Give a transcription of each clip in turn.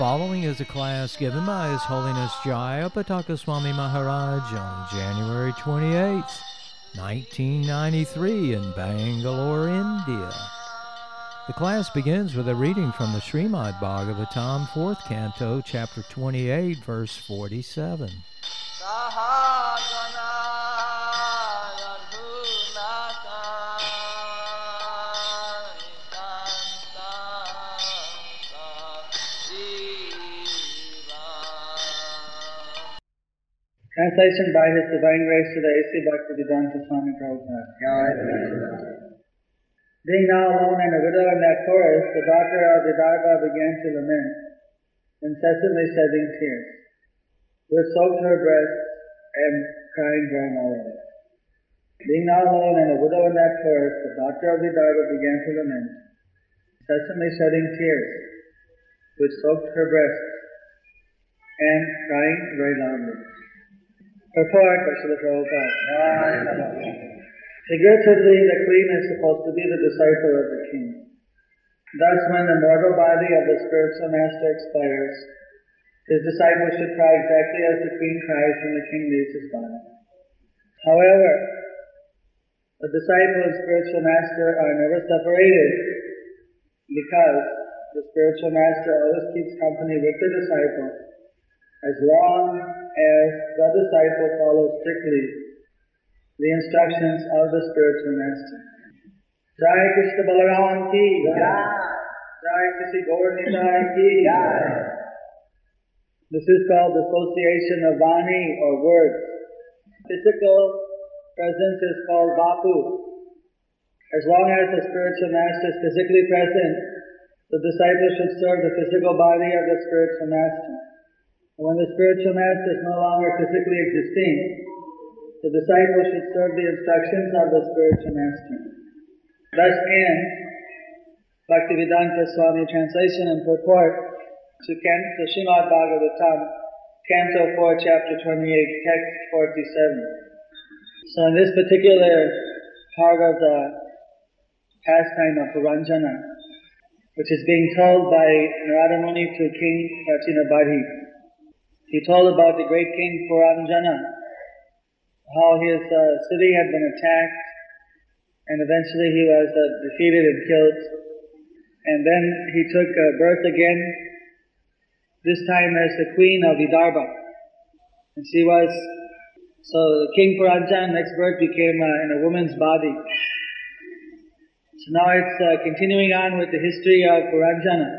following is a class given by His Holiness Jayapataka Swami Maharaj on January 28, 1993 in Bangalore, India. The class begins with a reading from the Srimad Bhagavatam, 4th Canto, Chapter 28, verse 47. Translation by His Divine Grace to the A.C. Bhaktivedanta Swami Prabhupada. Being now alone and a widow in that forest, the daughter of Vidarbha began to lament, incessantly shedding tears, which soaked her breasts and crying very loudly. Being now alone and a widow in that forest, the daughter of Vidarbha began to lament, incessantly shedding tears, which soaked her breasts and crying very loudly. Purport by Srila Prabhupada. Figuratively, the queen is supposed to be the disciple of the king. Thus, when the mortal body of the spiritual master expires, his disciple should cry exactly as the queen cries when the king leaves his body. However, the disciple and spiritual master are never separated because the spiritual master always keeps company with the disciple as long as the disciple follows strictly the instructions of the spiritual master. Jai Krishna Balaram ki Jai. Krishna Gaur ki This is called association of Vani or words. Physical presence is called Vapu. As long as the spiritual master is physically present, the disciple should serve the physical body of the spiritual master. When the spiritual master is no longer physically existing, the disciple should serve the instructions of the spiritual master. Thus ends Bhaktivedanta Swami translation and purport to, Can- to Srimad Bhagavatam, Canto 4, Chapter 28, Text 47. So in this particular part of the pastime of Puranjana, which is being told by Narada Muni to King Prachinabarhi, he told about the great king Puranjana, how his uh, city had been attacked, and eventually he was uh, defeated and killed. And then he took uh, birth again, this time as the queen of Vidarbha. And she was, so King Puranjana next birth became uh, in a woman's body. So now it's uh, continuing on with the history of Puranjana.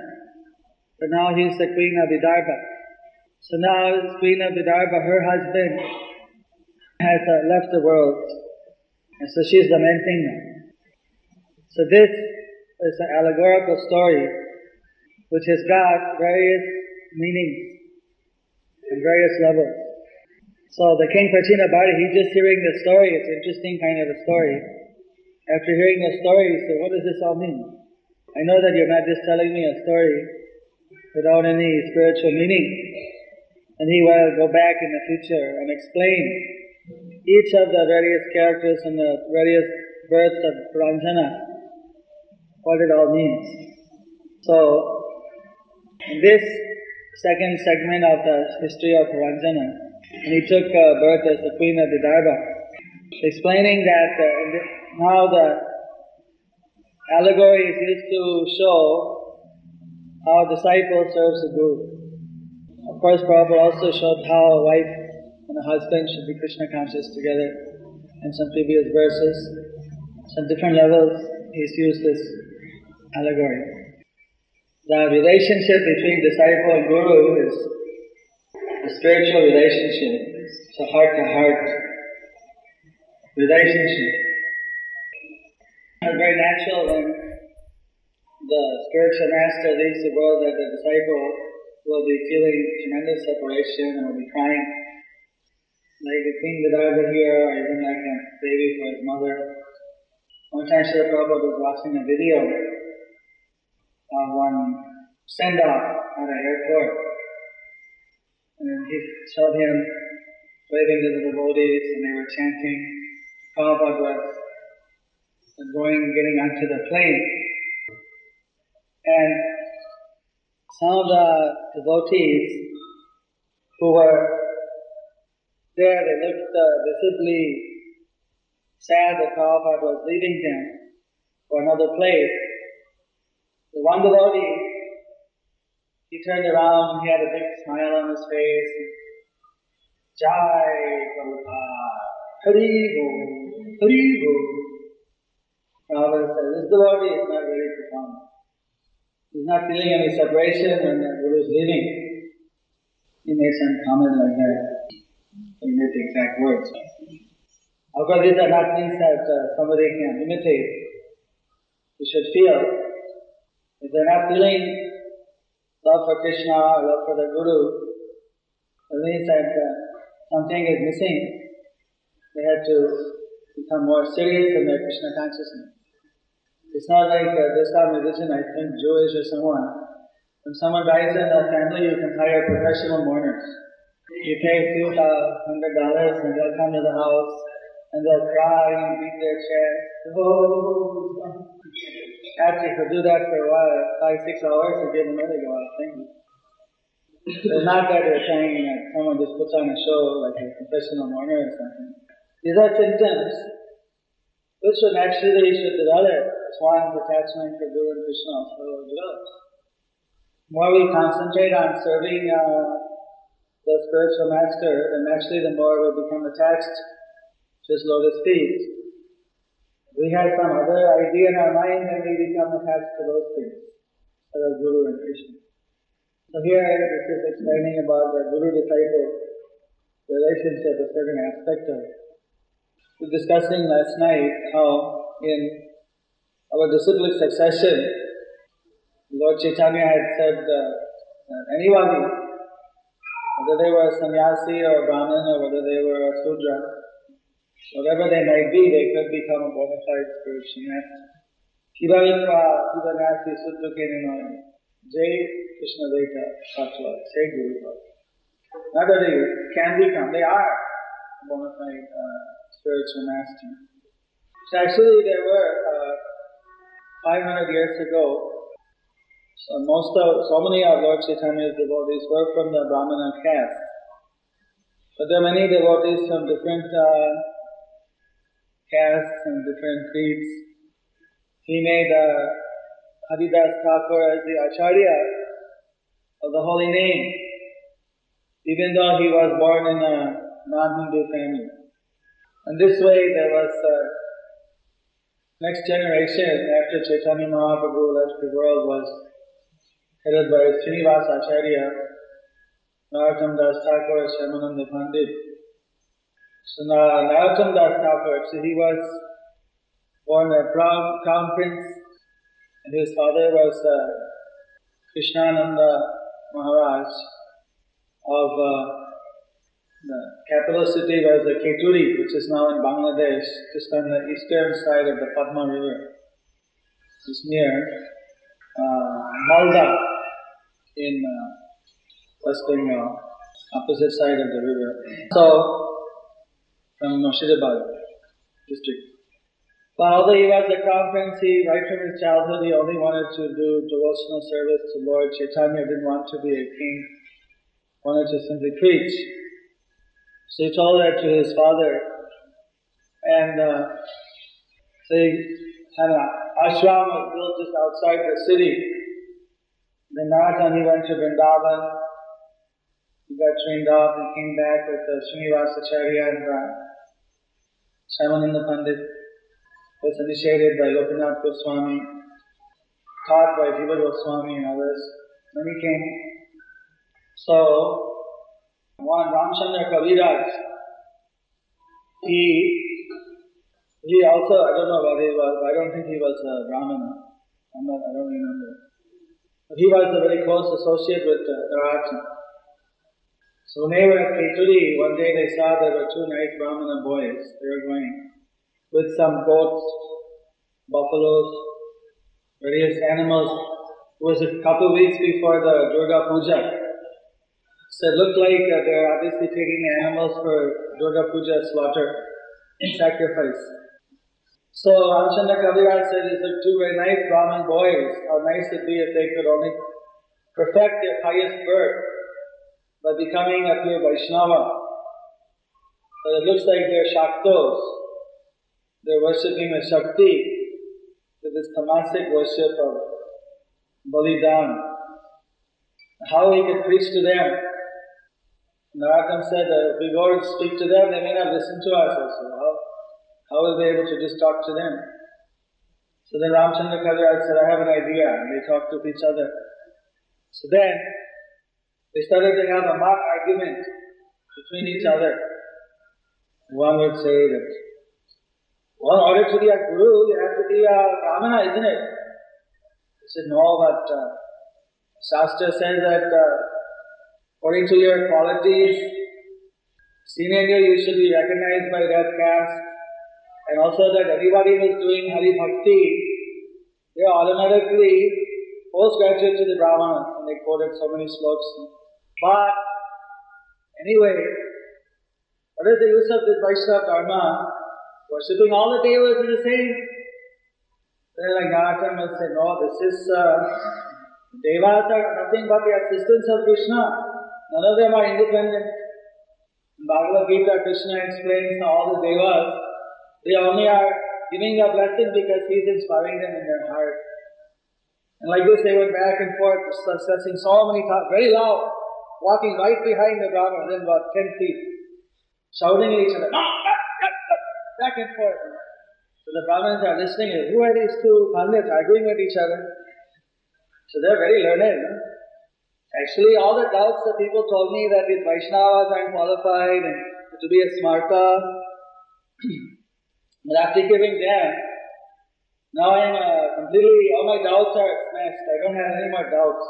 But now he's the queen of Vidarbha. So now Queen of Vidarbha, her husband, has uh, left the world. And so she's lamenting now. So this is an allegorical story which has got various meanings and various levels. So the King Prachinabarhi, he's just hearing the story. It's an interesting kind of a story. After hearing the story, he said, what does this all mean? I know that you're not just telling me a story without any spiritual meaning and he will go back in the future and explain each of the various characters and the various births of Puranjana, what it all means. So, in this second segment of the history of Puranjana, and he took uh, birth as the queen of the Vidarbha, explaining that uh, the allegory is used to show how a disciple serves the Guru. Course, Prabhupada also showed how a wife and a husband should be Krishna conscious together in some previous verses. Some different levels, he's used this allegory. The relationship between disciple and guru is a spiritual relationship. It's a heart-to-heart relationship. It's very natural when the spiritual master leaves the world that the disciple will be feeling tremendous separation and will be crying like a Queen Vidarbha here or even like a baby for his mother. One time Srila Prabhupada was watching a video of one send-off at an airport. And he showed him waving to the devotees and they were chanting. Prabhupada was going, getting onto the plane. And some of the devotees who were there, they looked uh, visibly sad that Prabhupada was leaving them for another place. The one devotee, he turned around he had a big smile on his face. Jai Prabhupada, Hari Bo, Hari Bo. Prabhupada said, this devotee is not very profound. He's not feeling any separation when the Guru is leaving. He made some comment like that. He made the exact words. Of course, these are not things that uh, somebody can imitate. You should feel. If they're not feeling love for Krishna or love for the Guru, it means that uh, something is missing. They have to become more serious in their Krishna consciousness. It's not like uh, this our religion, I think Jewish or someone. When someone dies in the family, you can hire professional mourners. You pay a few hundred dollars and they'll come to the house and they'll cry and beat their chest. Oh, after you could do that for a while, five, six hours, you get another go out singing. It's not that they're saying that someone just puts on a show like a professional mourner or something. These are symptoms which should naturally should develop one's attachment for Guru and Krishna also develops. The more we concentrate on serving uh, the spiritual master, then naturally the more we become attached just lotus feet. We have some other idea in our mind and we become attached to those things, instead of Guru and Krishna. So here this is explaining about the Guru-disciple relationship, a certain aspect of it. We were discussing last night how in our disciplic succession, Lord Chaitanya had said uh, that anybody, whether they were sannyasi or brahmin or whether they were a sudra, whatever they might be, they could become a bona fide spiritual master. Kiravitva Kivanasi Suttukirino Jai Krishna Veta Tatva Say Guru Not that they can become, they are bona fide uh, spiritual master. So actually there were uh, 500 years ago, so most of, so many of Lord Chaitanya's devotees were from the Brahmana caste. But there are many devotees from different uh, castes and different creeds. He made uh, Haridas Thakur as the Acharya of the holy name, even though he was born in a non-Hindu family. And this way there was uh, next generation after Chaitanya Mahaprabhu left the world was headed by Srinivas Acharya, Narottam Das Thakur, Shyamananda Pandit, so Narottam Das Thakur, so he was born a crown prince, and his father was uh, Krishnananda Maharaj of uh, the capital city was the Kheturi, which is now in Bangladesh, just on the eastern side of the Padma River. It's near uh, Malda in uh, West Bengal, opposite side of the river. So from Murshidabad district. But although he was a he, right from his childhood, he only wanted to do devotional service to Lord Chaitanya, didn't want to be a king, wanted to simply preach. So he told that to his father. And uh, so had an ashram built just outside the city. Then Narottam he went to Vrindavan. He got trained up and came back with uh, Srinivasacharya and uh, Shyamananda Pandit was initiated by Gopinath Goswami, taught by Jiva Goswami and others. Then he came. So, one Ramchandra Kaviraj, he, he also, I don't know whether he was, I don't think he was a Brahmana. I'm not, I don't remember. But he was a very close associate with uh, Narottam. So when they were one day they saw there were two nice Brahmana boys. They were going with some goats buffaloes, various animals. It was a couple of weeks before the Durga Puja. So it looked like uh, they're obviously taking animals for Durga Puja slaughter, and sacrifice. So Ramchandra Kaviraj said these are two very nice Brahmin boys. How nice it would be if they could only perfect their highest birth by becoming a pure Vaishnava. But it looks like they're Shaktos. They're worshipping the Shakti with this tamasic worship of Balidan. How he could preach to them. Narottam said that if we go and speak to them, they may not listen to us also. How, how will they able to just talk to them? So then Ramchandra Kaviraj said, I have an idea. And they talked with each other. So then, they started to have a mock argument between each other. One would say that, well, in order to be a guru, you have to be a brahmana, isn't it? He said, no, but uh, Shastra says that uh, according to your qualities, senior you should be recognized by that caste, and also that anybody who is doing Hari Bhakti, they automatically postgraduate to the Brahmanas, and they quoted so many sloks. But, anyway, what is the use of this Vaishnava Dharma? Worshipping all the devas is the same. Then like Narottam will say, no, this is, uh, devas are nothing but the assistants of Krishna. None of them are independent. In Bhagavad Gita, Krishna explains all the devas, they only are giving a blessing because he is inspiring them in their heart. And like this, they went back and forth, discussing so many times, very loud, walking right behind the Brahman, within about 10 feet, shouting at each other, back and forth. So the Brahmins are listening, who are these two pandits arguing with each other? So they're very learned. No? Actually, all the doubts that people told me that these Vaishnavas aren't qualified and to be a smarta, but after giving them, now I am uh, completely, all my doubts are smashed. I don't have any more doubts.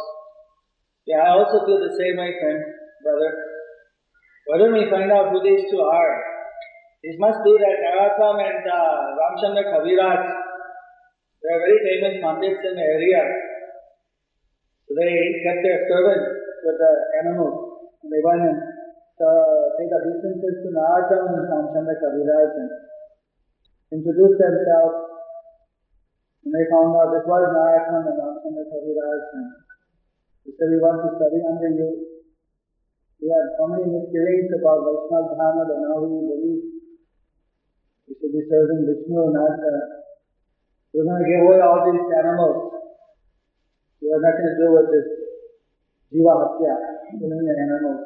Yeah, I also feel the same way, friend, brother. Why don't we find out who these two are? These must be that Narottam and uh, Ramchandra Kaviraj. They are very famous pandits in the area. They kept their servants with the animals. And they went and uh, paid obeisances to Narottam and Ramchandra Kaviraj and introduced themselves and they found out this was Narottam and Ramchandra Kaviraj. And they said, we want to study under you. We had so many misgivings about Vaishnava Dharma that now we believe we should be serving Vishnu, not uh, we're going to give away all these animals. We have nothing to do with this Jiva Hatya, killing the animals.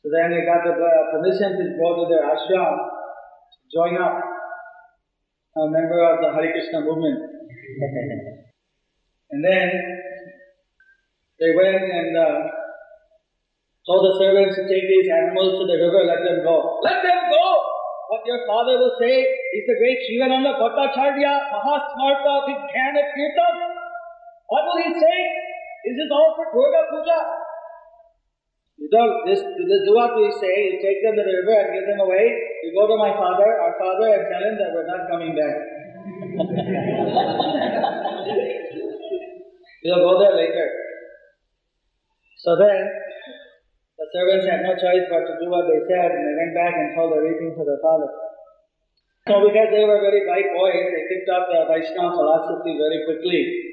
So then they got the permission to go to their ashram, join up a member of the Hare Krishna movement. and then they went and uh, told the servants to take these animals to the river, let them go. Let them go! What your father will say is the great Shivananda Bhattacharya, Mahasmarta, Vijnana Kirtan. What will he say? Is This is all for Durga Puja. You don't, this, this what we say, you take them to the river and give them away. You go to my father, our father, and tell him that we're not coming back. we'll go there later. So then, the servants had no choice but to do what they said, and they went back and told everything to their father. So because they were very bright boys, they picked up the Vaishnava philosophy very quickly.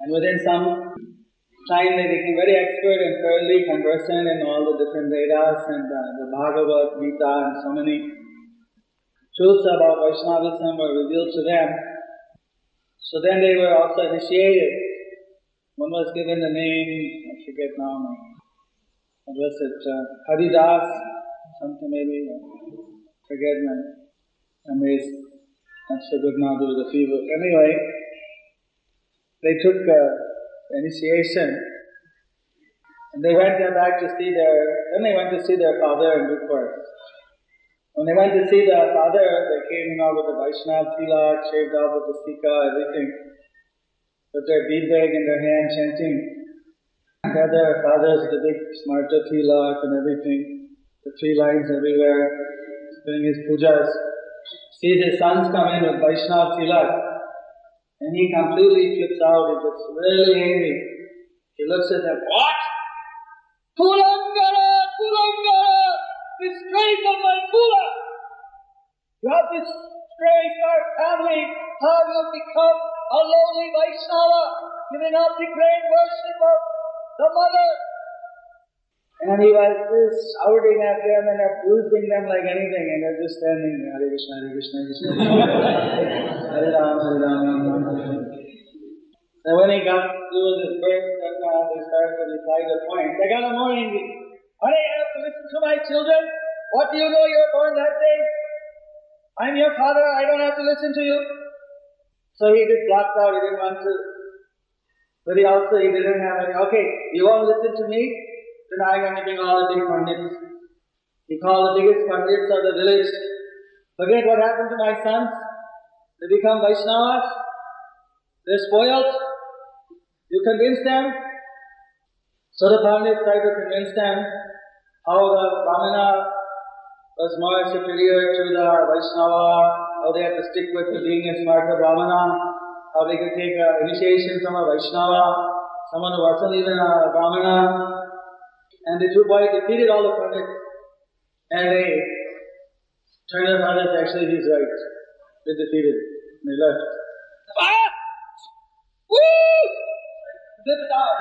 And within some time they became very expert and fairly conversant in all the different Vedas and uh, the Bhagavad Gita and so many truths about Vaishnavism were revealed to them. So then they were also initiated. One was given the name, I forget now, what was it, uh, Haridas, something maybe, forget my memory is not so good now due to the fever. Anyway, they took uh, initiation. And they went back to see their, then they went to see their father and in Dukpur. When they went to see their father, they came you know, with the Vaishnava tilak, shaved off with the sika, everything. With their bead bag in their hand, chanting. They had their fathers the big smarta tilak and everything. The three lines everywhere, doing his pujas. sees his sons come in with Vaishnav Tilak, and he completely flips out. He gets really angry. He looks at them, what? Kulangara, Kulangara, disgrace of my Kula! You have disgraced our family. How you become a lowly Vaishnava, giving up the great worship of the mother. And he was just shouting at them and abusing them like anything, and they're just standing there, Hare Krishna, Hare Krishna, Krishna Krishna, Hare Ram, Hare Ram. And when he got through this verse, then uh, they started to reply the point. They got more angry. Hare, I have to listen to my children. What do you know? You were born that day. I'm your father. I don't have to listen to you. So he just blocked out. He didn't want to. But he also he didn't have any. Okay, you won't listen to me. Then I'm going to bring all the big pundits. He called the biggest pundits of the village. Forget what happened to my sons. They become Vaishnavas. They're spoiled. You convince them. So the Pandits tried to convince them how the Brahmana was more superior to the Vaishnava, how they had to stick with the being a smarta Brahmana, how they could take initiation from a Vaishnava, someone who wasn't even a Brahmana. And the two boys defeated all the Pandits. And they turned their brothers, actually he's right. They defeated. And they left. Ah! Woo! Zip it out.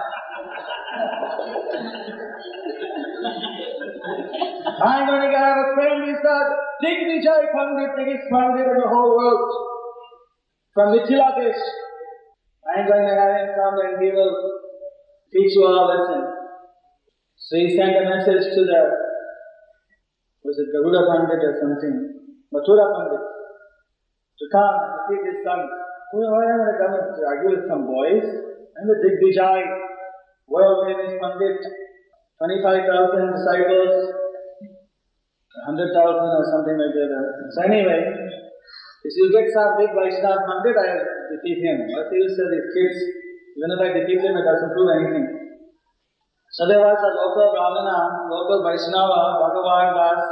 I'm going to have a friend, he said, Digvijay Pandit, biggest Pandit in the whole world. From Mithila Desh. I'm going to have him come and he will teach you all a lesson. So he sent a message to the, was it Garuda Pandit or something? Mathura Pandit. To come and teach his sons. Who am I going to come and argue with some boys? I'm the Digvijay, world famous Pandit, 25,000 disciples, 100,000 or something like that. So anyway, if you get some big Vaishnava Pandit, I'll defeat him. What he say these kids, even if I defeat him, it doesn't prove anything. So there was a local Brahmana, local Vaishnava, Bhagavan Das,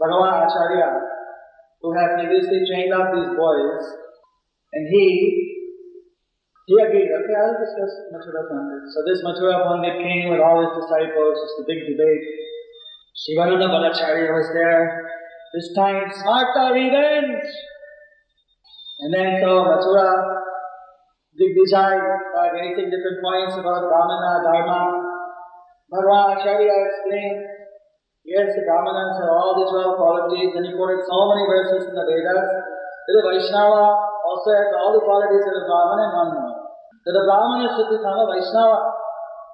Bhagavan Acharya, who had previously trained up these boys, and he he agreed, okay, I'll discuss Mathura Pandit. So this Mathura Pandit came with all his disciples, just a big debate. Shivananda Bhattacharya was there. This time, Smarta revenge! And then so Mathura, Digvijay started raising different points about Brahmana, Dharma. Bhagavan Acharya explained, yes, the Brahmanas have all the 12 qualities, and he quoted so many verses in the Vedas. The Vaishnava also has all the qualities of a Brahman and one more. So the Brahmana should become a Vaishnava.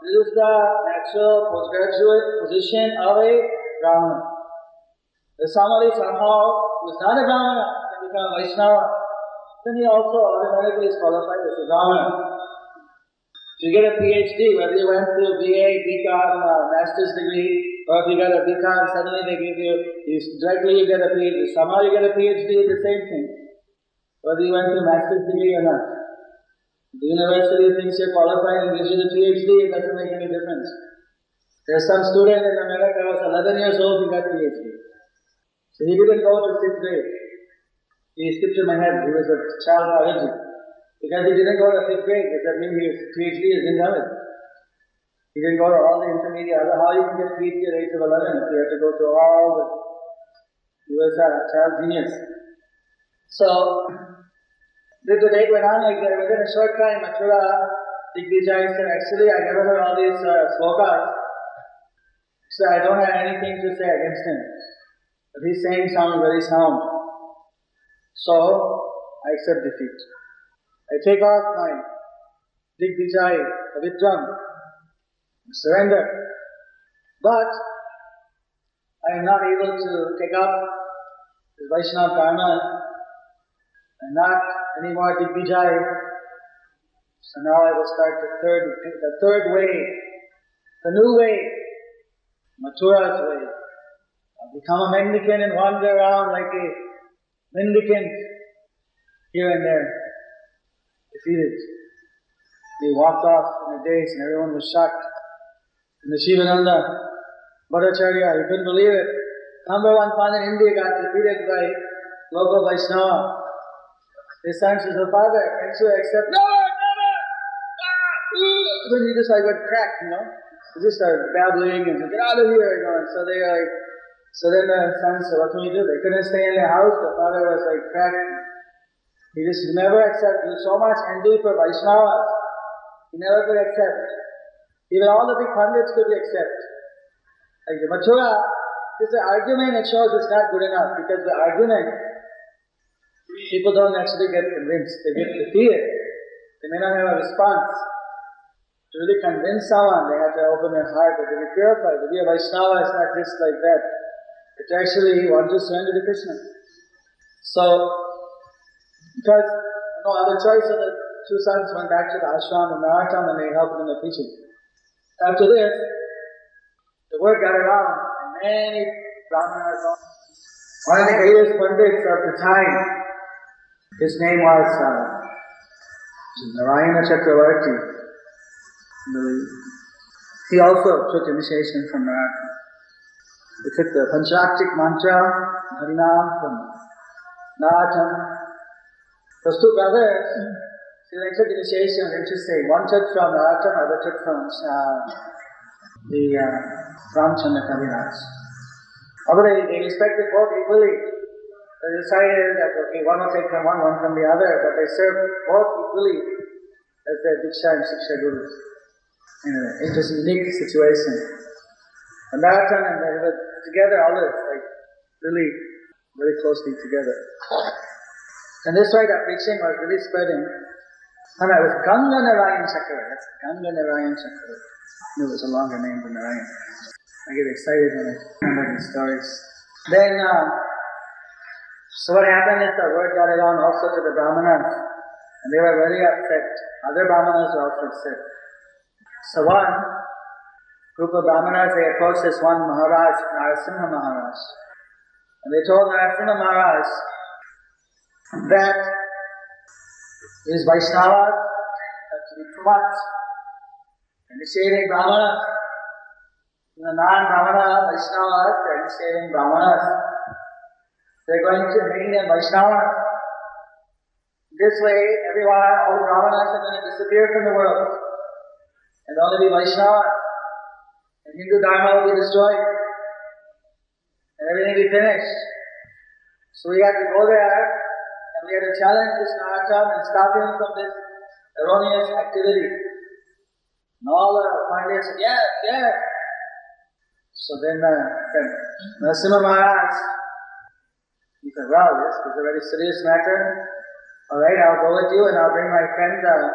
This is the natural postgraduate position of a Brahmana. If somebody somehow who is not a Brahmana can become a Vaishnava, then he also automatically is qualified as a Brahmana. If you get a PhD, whether you went through BA, BCom, uh, master's degree, or if you get a BCom, suddenly they give you, you directly you get a PhD. Somehow you get a PhD, the same thing. Whether you went through master's degree or not. The university thinks you're qualified and gives you the PhD, it doesn't make any difference. There's some student in America who was 11 years old, he got PhD. So he didn't go to sixth grade. He skipped in my head, he was a child prodigy. Because he didn't go to fifth grade, does that mean his PhD is invalid? He didn't go to all the intermediate, how you can get PhD at age of 11 if you have to go to all the, he was a child genius. So, the debate went on like that. Within a short time, Mathura Digvijay said, actually, I never heard all these uh, slokas. So I don't have anything to say against him. But he's saying sounds very sound. So, I accept defeat. I take off my Digvijay, Avitram, surrender. But, I am not able to take up the Vaishnava Dharma and not anymore Digvijay. So now I will start the third, the third way, the new way, Mathura's way. I'll become a mendicant and wander around like a mendicant here and there, defeated. He walked off in a daze and everyone was shocked. And the Shivananda Bhattacharya, he couldn't believe it. Number one fan in India got defeated by local Vaishnava. His son says, oh, father, can't you accept? No, never! Ah, then he just like got cracked, you know. He just started babbling and said, get out of here, you know. And so they like, so then the son said, what can we do? They couldn't stay in the house. The father was like cracked. He just never accepted. so much envy for Vaishnavas. He never could accept. Even all the big pundits could accept. Like the Mathura, just the argument it shows it's not good enough because the argument people don't actually get convinced. They get defeated. They may not have a response. To really convince someone, they have to open their heart, they have to be purified. To be a Vaishnava is not just like that. Actually want to surrender to Krishna. So, because no other choice, so the two sons went back to the ashram in Narottam and they helped in the teaching. After this, the word got around and many brahmanas, one of the greatest pundits of the time, his name was uh, Narayana Chakravarti. He also took initiation from Narayana. He took the Panchaktik mantra, Harinam from Narottam. Those two brothers, they took initiation, interesting. One took from Narottam, other took from uh, the uh, Ramchandra Kaviraj. Although they, they respected both equally, they decided that, okay, one will take from one, one from the other, but they serve both equally as their Diksha and Shiksha Gurus. Anyway, it was a unique situation. And and they together always, like, really, very closely together. And this way that preaching was really spreading. And it was Ganga Narayan Chakravarti. That's Ganga Narayan Chakravarti. It was a longer name than Narayan. I get excited when I remember these stories. Then, uh, so what happened is the word got around also to the Brahmanas, and they were very upset. Other Brahmanas were also upset. So one group of Brahmanas, they approached this one Maharaj, Narasimha Maharaj, and they told Narasimha Maharaj that these Vaishnavas have to be much. Initiating Brahmanas, the non-Brahmana Vaishnavas, they're initiating Brahmanas. They're going to bring them Vaishnavas. This way, everyone, all the Brahmanas are going to disappear from the world. And only be Vaishnavas. And Hindu Dharma will be destroyed. And everything will be finished. So we have to go there and we have to challenge this Narottam and stop him from this erroneous activity. And all the Pandits said, yes, yes. So then, uh, Narasimha Maharaj he said, well, this is a very serious matter. All right, I'll go with you and I'll bring my friend. Uh,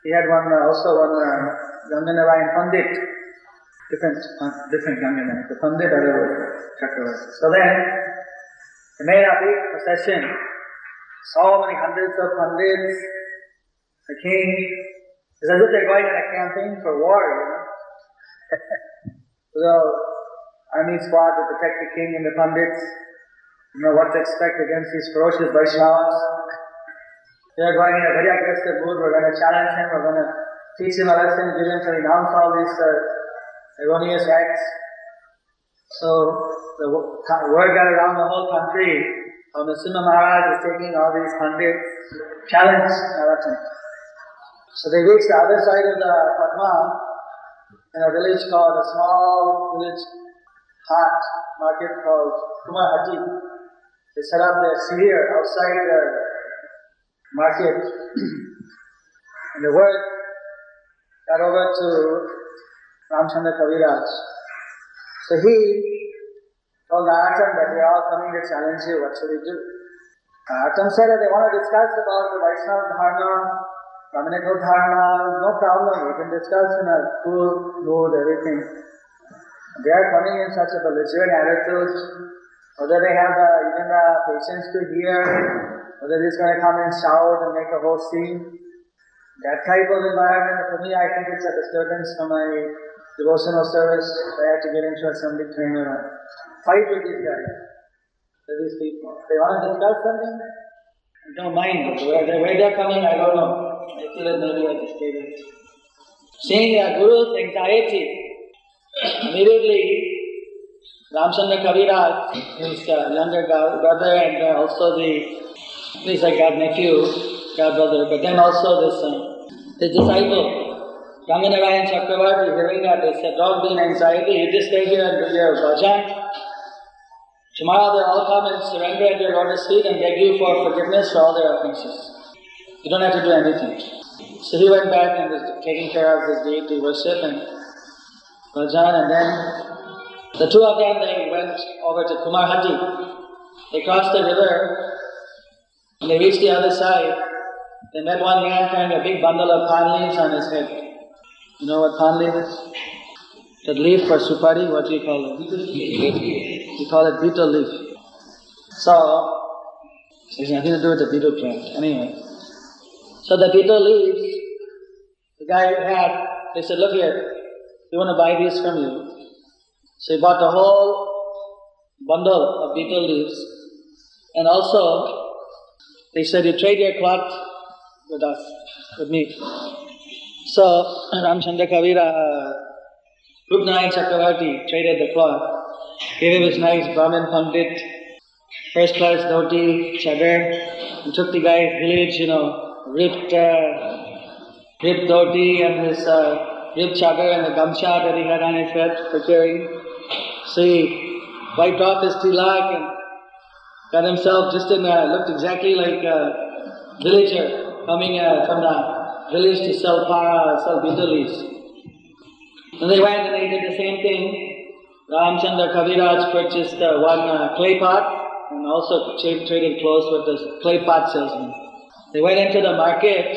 he had one, uh, also one uh, Ganganarayan Pandit. Different, uh, different Ganganarayan. The Pandit, other Chakravarti. So then, it made a procession. So many hundreds of Pandits. The king. It's as if they're going on a campaign for war, you know. so, army squad to protect the king and the Pandits you know what to expect against these ferocious Vaishnavas. They are going in a very aggressive mood. We're going to challenge him. We're going to teach him a lesson, give him to renounce all these uh, erroneous acts. So the word got around the whole country. How Narasimha Maharaj is taking all these hundred challenge. So they reached the other side of the Padma in a village called a small village hut market called Kumahati. They set up their seer outside the market. and the word got over to Ramchandra Kaviraj. So he told Narottam that they are all coming to challenge you, what should we do? Narottam said that they want to discuss about the Vaishnava Dharma, Brahminical Dharma, no problem, we can discuss in a cool mood, everything. They are coming in such a belligerent attitude, whether they have the, even the patience to hear, whether they're going to come and shout and make a whole scene. That type of environment, for me, I think it's a disturbance for my devotional service. I have to get into a Sunday train or a fight with these guys, with these people. They want to discuss something, I don't mind. Where, where they're coming, I don't know. I feel it maybe at the stadium. Seeing their guru's anxiety, immediately Ramchandra Kaviraj, his uh, younger brother, and uh, also the, he's like god nephew, god brother, but then also this, uh, his disciple, Ganganarayan Chakravarti, hearing that, they said, don't be in anxiety, you just stay here and do your bhajan. Tomorrow they'll all come and surrender at your lotus feet and beg you for forgiveness for all their offenses. You don't have to do anything. So he went back and was taking care of his deity worship and bhajan, and then the two of them, they went over to Kumarhati. They crossed the river, and they reached the other side. They met one man carrying a big bundle of palm leaves on his head. You know what palm leaf is? That leaf for supari, what do you call it? We call it betel leaf. So, it has nothing to do with the beetle plant. Anyway, so the betel leaves, the guy who had, they said, look here, we want to buy these from you. So he bought the whole bundle of betel leaves. And also, they said, you trade your cloth with us, with me. So, Ramchandra Kavira, Rupnarayan Chakravarti traded the cloth, gave him his nice Brahmin Pandit, first class dhoti, chadar, and took the guy's village, you know, ripped, uh, ripped dhoti and his uh, ripped chadar and the gamcha that he had on his head for carrying. So he wiped off his tilak and got himself just in, uh, looked exactly like a villager coming uh, from the village to sell para, sell leaves. And they went and they did the same thing. Ramchandra Kaviraj purchased uh, one uh, clay pot and also tra- traded clothes with the clay pot salesman. They went into the market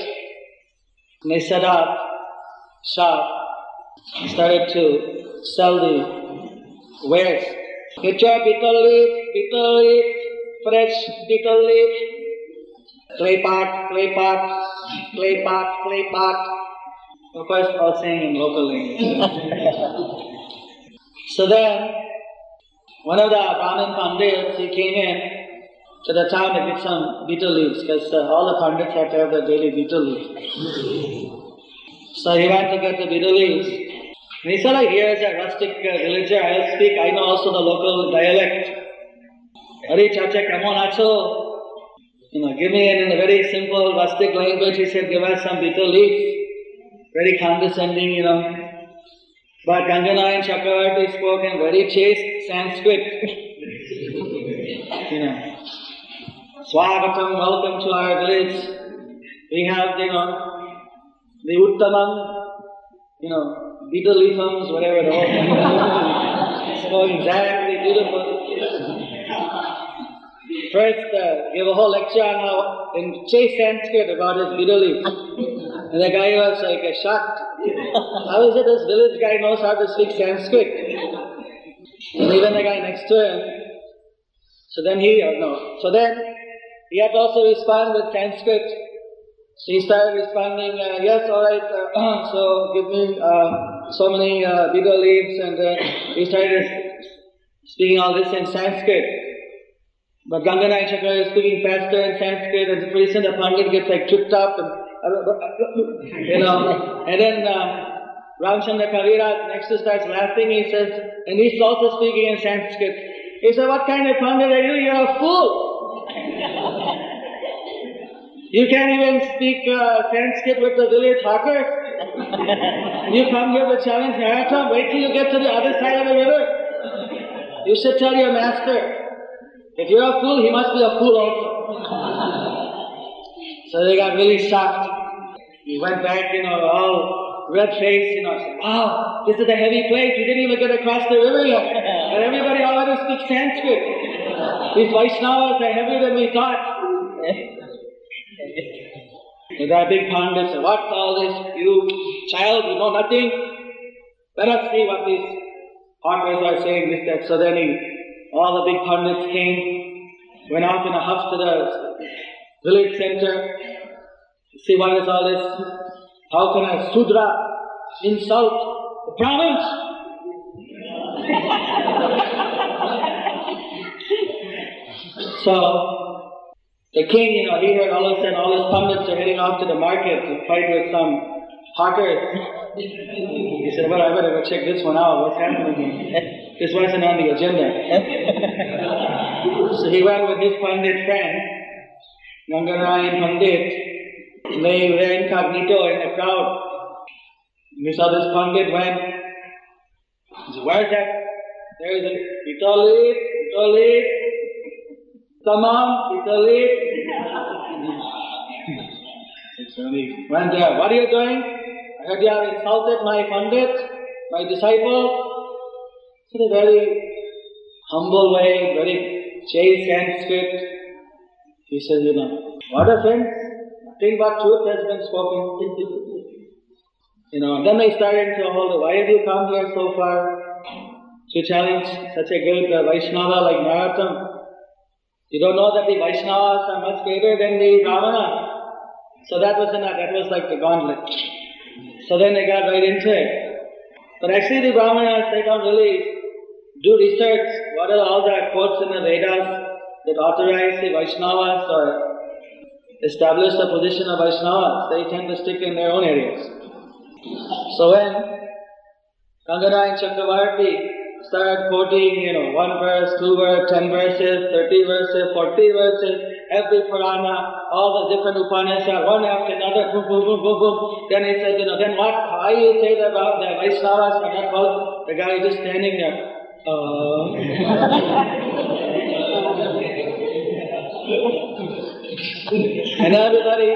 and they set up shop and started to sell the wares. Your betel leaf, betel leaf, fresh betel leaf, clay pot, clay pot, clay pot, clay pot. Of course, all saying in local language. so then, one of the Brahmin Pandits, he came in to the town to get some betel leaves, because uh, all the Pandits had to have their daily betel leaves. So he went to get the betel leaves. And he said, like, here is a rustic uh, villager, I'll speak, I know also the local dialect. Hari chacha, come on, acho. You know, give me in a very simple, rustic language. He said, give us some betel leaves. Very condescending, you know. But Ganganarayan Chakravarti spoke in very chaste Sanskrit. you know. Swagatam, welcome to our village. We have, you know, the Uttamam, you know, beetle leafums, whatever the whole spoke exactly beautiful. First, uh, gave a whole lecture on how, in chaste Sanskrit about his leaf. And the guy was like uh, shocked. How is it this village guy knows how to speak Sanskrit? And even the guy next to him. So then he, uh, no. So then he had to also respond with Sanskrit. So he started responding, uh, yes, all right, uh, so give me uh, so many uh, leaves. And he started speaking all this in Sanskrit. But Ganganarayan Chakra is speaking faster in Sanskrit, and pretty soon the Pandit gets like tripped up, and you know. And then uh, Ramchandra Kavira next to starts laughing. He says, and he's also speaking in Sanskrit. He said, "What kind of Pandit are you? You're a fool. You can't even speak uh, Sanskrit with the village hawkers. you come here to challenge Narottam. Wait till you get to the other side of the river. You should tell your master." If you're a fool, he must be a fool also. so they got really shocked. He went back, you know, all red faced, you know, said, wow, this is a heavy place. We didn't even get across the river yet. And everybody already speaks Sanskrit. These Vaishnavas are heavier than we thought. So that big pandit said, what's all this? You child, you know nothing. Let us see what these hawkers are saying, this, that. So then he all the big pundits came, went off in a huff to the village center to see what is all this. How can a Sudra insult the Brahmins? so the king, you know, he heard all of a sudden all his pundits are heading off to the market to fight with some hawkers. he said, well, I better go check this one out. What's happening? This wasn't on the agenda. so he went with his Pandit friend, Ganganarayan Pandit, and they were incognito in the crowd. And we saw this Pandit went. He said, Where's that? There is a Italy, Italy, Tamam, Italy. so he went there. What are you doing? I heard you have insulted my Pandit, my disciple. In a very humble way, very chaste Sanskrit. He said, you know, what offense? Nothing but truth has been spoken. you know, then they started to hold, why have you come here so far to challenge such a great uh, Vaishnava like Narottam? You don't know that the Vaishnavas are much greater than the Brahmana. So that was enough, that was like the gauntlet. So then they got right into it. But actually the Brahmanas, they don't really do research. What are all the quotes in the Vedas that authorize the Vaishnavas or establish the position of Vaishnavas? They tend to stick in their own areas. So when Ganganarayan Chakravarti started quoting, you know, one verse, two verse, ten verses, thirty verses, forty verses, every Purana, all the different Upanishads, one after another, boom, boom, boom, boom, boom. Then he said, you know, then what? How you say that about the Vaishnavas called? The guy just standing there. Uh, and everybody,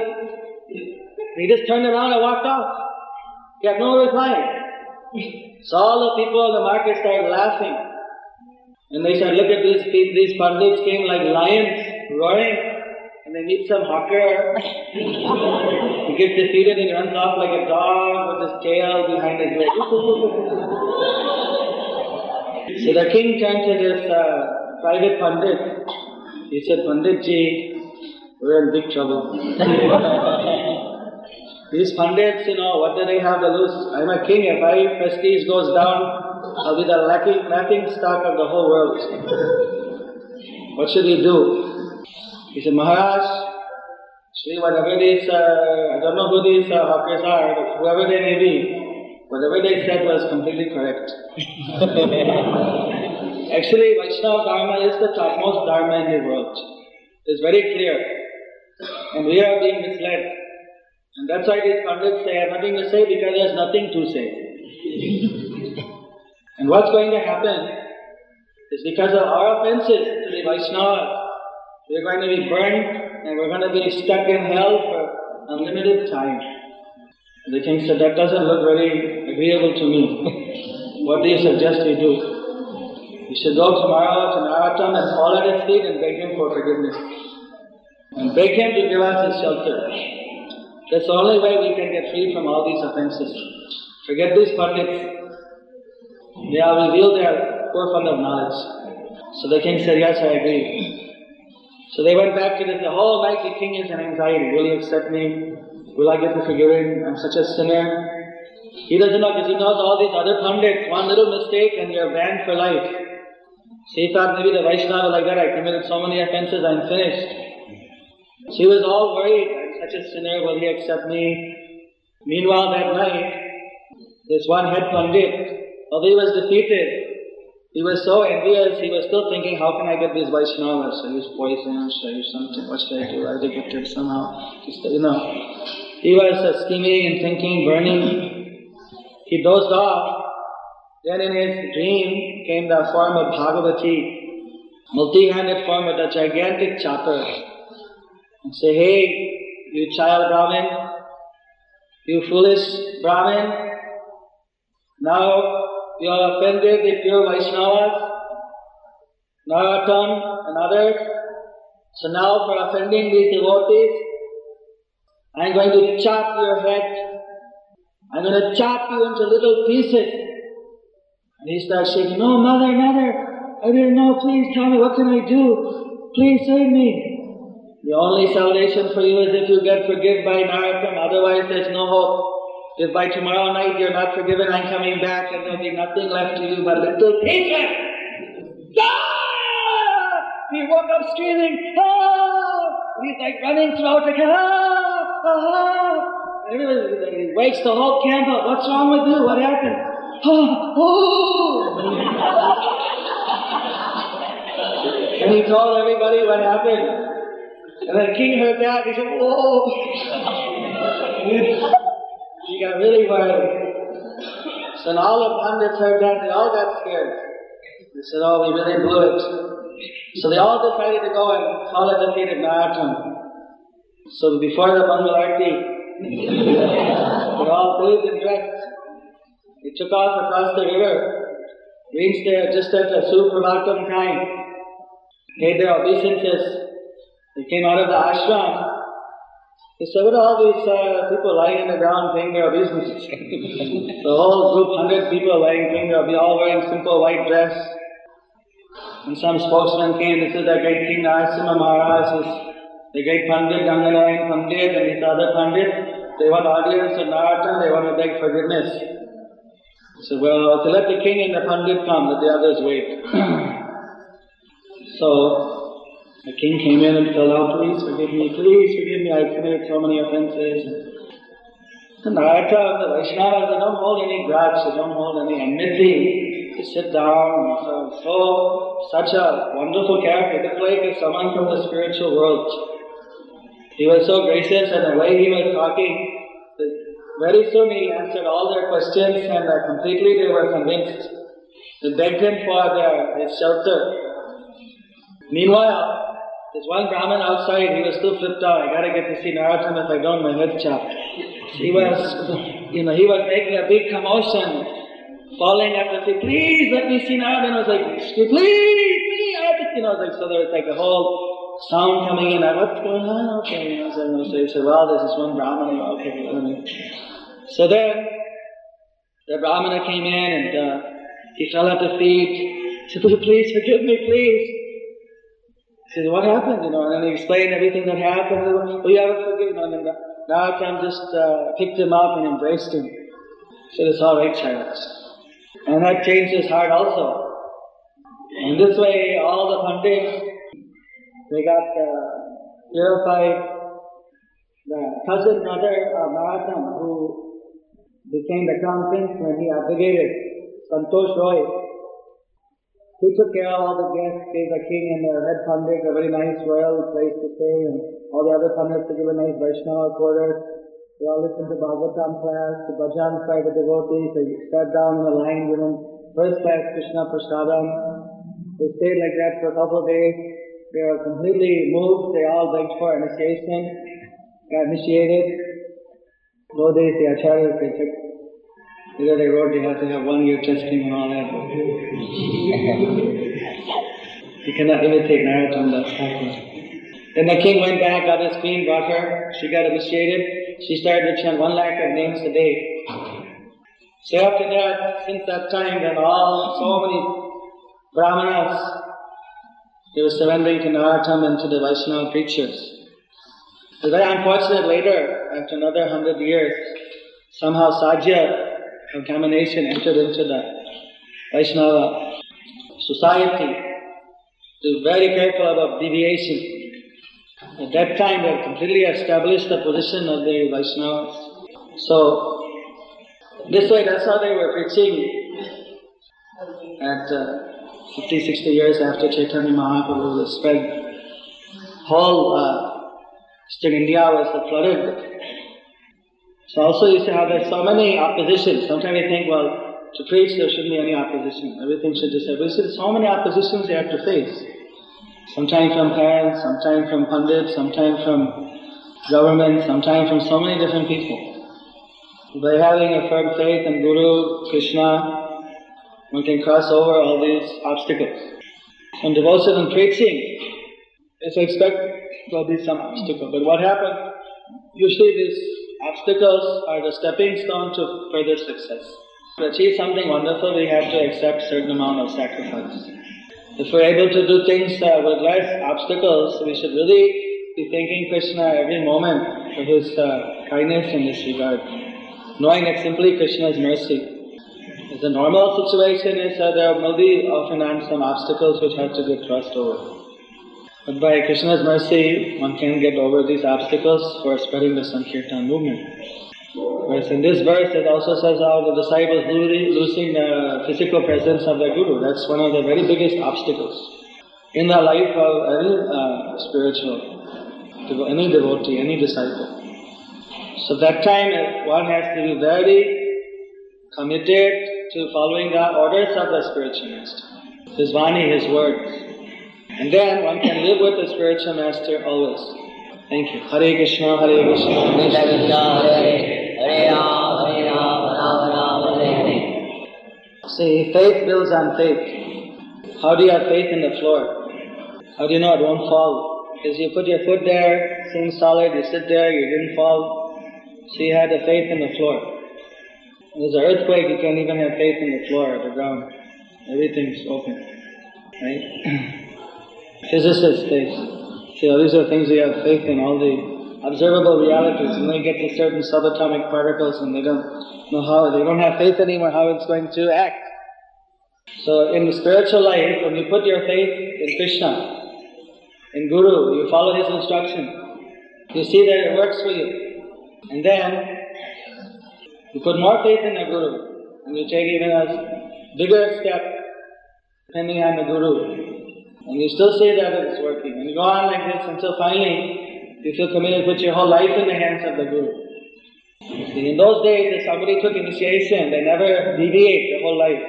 he just turned around and walked off. He had no reply. So all the people in the market started laughing. And they said, look at these these pandits came like lions, roaring, and they meet some hawker. he gets defeated and he runs off like a dog with his tail behind his leg. So the king to this uh, private pandit. He said, Panditji, we're in big trouble. These pandits, you know, what do they have to lose? I'm a king. If my prestige goes down, I'll be the laughing, laughing stock of the whole world. what should we do? He said, Maharaj, see whatever these, uh, I don't know who these uh, hawkers are, whoever they may be, Whatever they said was completely correct. Actually, Vaishnava Dharma is the topmost Dharma in the world. It's very clear. And we are being misled. And that's why these pundits, they have nothing to say because there's nothing to say. and what's going to happen is because of our offenses to the Vaishnavas, we're going to be burned and we're going to be stuck in hell for unlimited time. The king said, That doesn't look very agreeable to me. what do you suggest we do? You should go to Narottam and fall at his feet and beg him for forgiveness. And beg him to give us his shelter. That's the only way we can get free from all these offenses. Forget these pandits. They are revealed their poor fund of knowledge. So the king said, Yes, I agree. So they went back to this. The whole night the king is in anxiety. Will he accept me? Will I get the forgiven? I'm such a sinner. He doesn't know because he knows all these other pundits. One little mistake and you're banned for life. So he thought maybe the Vaishnava like that, I committed so many offenses, I'm finished. So he was all worried, I'm such a sinner, will he accept me? Meanwhile, that night, this one head pundit, although he was defeated, he was so envious, he was still thinking, how can I get these Vaishnavas? I use poison? I use something? What should I do? I get it somehow. Just, you know. He was uh, scheming and thinking, burning. He dozed off. Then in his dream came the form of Bhagavati, multi-handed form with a gigantic chopper. And say, hey, you child Brahmin, you foolish Brahmin, now you are offended the pure Vaishnavas, Narottam and others. So now for offending these devotees, I'm going to chop your head. I'm going to chop you into little pieces. And he starts saying, No, mother, mother, I didn't know. Please tell me, what can I do? Please save me. The only salvation for you is if you get forgiven by Narottam, otherwise there's no hope. If by tomorrow night you're not forgiven, I'm coming back and there'll be nothing left to you but little pieces. Ah! He woke up screaming, ah! He's like running throughout the camp, ah! ah! Everybody, he wakes the whole camp up. What's wrong with you? What happened? oh, oh. and he told everybody what happened. And the king heard that, he said, whoa. he got really worried. So all the pundits heard that, they all got scared. They said, oh, we really blew it. So they all decided to go and call it a defeated marathon. So before the Mangal Arti, they all bathed and dressed. They took off across the river, reached there just at the Suprabhatam time, made their obeisances. They came out of the ashram. They said, what are all these uh, people lying on the ground paying their obeisances? the whole group, hundred people lying paying their all wearing simple white dress. And some spokesman came, this is the great King Narasimha Maharaj, is the great Pandit, Ganganarayan Pandit, and his other Pandit. They want audience in Narottam, they want to beg forgiveness. He said, well, to let the king and the Pandit come, let the others wait. so, the king came in and fell out, please forgive me, please forgive me, I've committed so many offenses. And the Vaishnavas, they don't hold any grudge, they don't hold any enmity to sit down. So, so such a wonderful character. It's like someone from the spiritual world. He was so gracious and the way he was talking, very soon he answered all their questions and uh, completely they were convinced. They begged him for their, his shelter. Meanwhile, there's one Brahmin outside, he was still flipped out. I gotta get to see Narottam if I don't, my head chopped. He was, you know, he was making a big commotion, falling at the feet, please let me see Narottam. I was like, please, please, you know, like, so there was like a whole sound coming in, like, what's going on? Okay, you know, so, so you say, well, there's this one Brahmana, okay, So then, the Brahmana came in and uh, he fell at the feet. He said, please forgive me, please. Said, what happened? You know, and then he explained everything that happened. Well, you haven't forgiven him. Narottam just uh, picked him up and embraced him. Said, it's all right, Charles. And that changed his heart also. And this way, all the pandits they got uh, purified. The cousin brother of Narottam, who became the crown prince when he abdicated, Santosh Roy, he took care of all the guests, gave the king and the head pandit a very nice royal place to stay, and all the other pandits to give a nice Vaishnava quarters. They all listened to Bhagavatam class, to bhajan by the devotees. They sat down in a line with them. First class Krishna Prasadam. They stayed like that for a couple of days. They were completely moved. They all begged for initiation, got initiated. Though they, the acharyas, they took, either they wrote they have to have one year testing and all that. you cannot imitate Narottam Thakur. Then the king went back, got his queen, brought her, she got initiated. She started to chant one lakh of names a day. So after that, since that time, then all, so many brahmanas they were surrendering to Narottam and to the Vaishnava preachers. It was very unfortunate later, after another hundred years, somehow Sahajiya contamination entered into the Vaishnava society. He was very careful about deviation. At that time, they completely established the position of the Vaishnavas. So, this way, that's how they were preaching at uh, 50, 60 years after Chaitanya Mahaprabhu was spread, whole uh, India was flooded. So also you see how there's so many oppositions. Sometimes you think, well, to preach there shouldn't be any opposition. Everything should just. But there's so many oppositions you have to face. Sometimes from parents, sometimes from pundits, sometimes from government, sometimes from so many different people. By having a firm faith in Guru, Krishna, one can cross over all these obstacles. And devotion and preaching is expect there'll be some obstacle. But what happens? Usually these obstacles are the stepping stone to further success. To achieve something wonderful, we have to accept certain amount of sacrifice. If we're able to do things uh, with less obstacles, we should really be thanking Krishna every moment for his uh, kindness in this regard, knowing that simply Krishna's mercy. The normal situation is that there will be often some obstacles which have to be crossed over. But by Krishna's mercy, one can get over these obstacles for spreading the Sankirtan movement. Whereas in this verse it also says how the disciples losing the physical presence of the Guru. That's one of the very biggest obstacles in the life of any uh, spiritual, any devotee, any disciple. So that time one has to be very committed to following the orders of the spiritual master. His Vani, his words. And then one can live with the spiritual master always. Thank you. Hare Krishna, Hare Krishna, Krishna Krishna, Hare Hare Ram, Hare Ram, Hare Hare. See, faith builds on faith. How do you have faith in the floor? How do you know it won't fall? Because you put your foot there, seems solid, you sit there, you didn't fall. So you had the faith in the floor. There's an earthquake, you can't even have faith in the floor or the ground. Everything's open. Right? Physicists, they see, all these are things we have faith in, all the observable realities. And they get to certain subatomic particles and they don't know how, they don't have faith anymore how it's going to act. So in the spiritual life, when you put your faith in Krishna, in Guru, you follow his instruction, you see that it works for you. And then you put more faith in the Guru, and you take even a bigger step depending on the Guru. And you still say that it's working. And you go on like this until finally you feel committed, to put your whole life in the hands of the Guru. See, in those days, if somebody took initiation, they never deviate the whole life.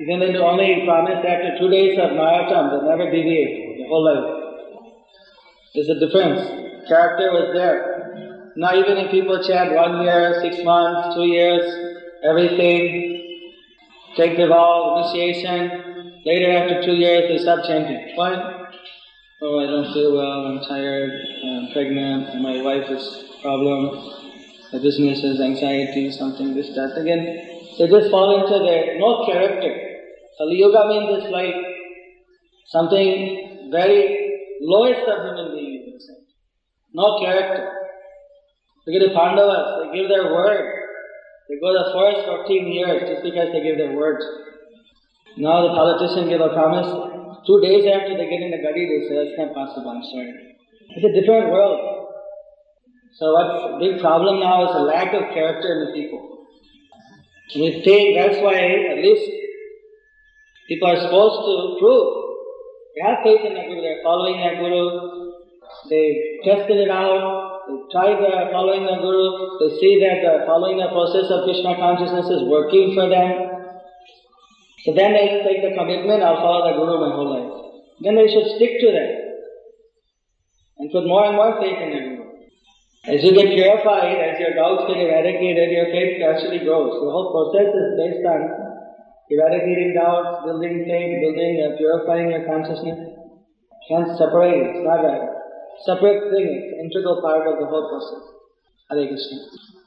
Even they only promised after two days of Narottam, they never deviate the whole life. There's a difference. Character was there. Now even if people chant one year, six months, two years, everything, take the vow, initiation, later after two years they stop chanting. Why? Oh, I don't feel well, I'm tired, I'm pregnant, my wife is problem, the business is anxiety, something, this, that. Again, they just fall into their, no character. Kali Yuga means it's like something very lowest of human beings. No character. Look at the Pandavas, they give their word. They go the first 14 years just because they give their word. Now the politician give a promise. Two days after they get in the gadi, they say, that's not possible, I'm. It's a different world. So what's the big problem now is a lack of character in the people. We think that's why at least people are supposed to prove they have faith in the Guru, they're following their Guru, they tested it out, try the, following the Guru, they see that the, following the process of Krishna consciousness is working for them. So then they take the commitment, I'll follow the Guru my whole life. Then they should stick to that. And put more and more faith in the Guru. As you get purified, as your doubts get eradicated, your faith actually grows. The whole process is based on eradicating doubts, building faith, building, uh, purifying your consciousness. Can't separate it. It's not separate thing, it's integral part of the whole process. Hare Krishna.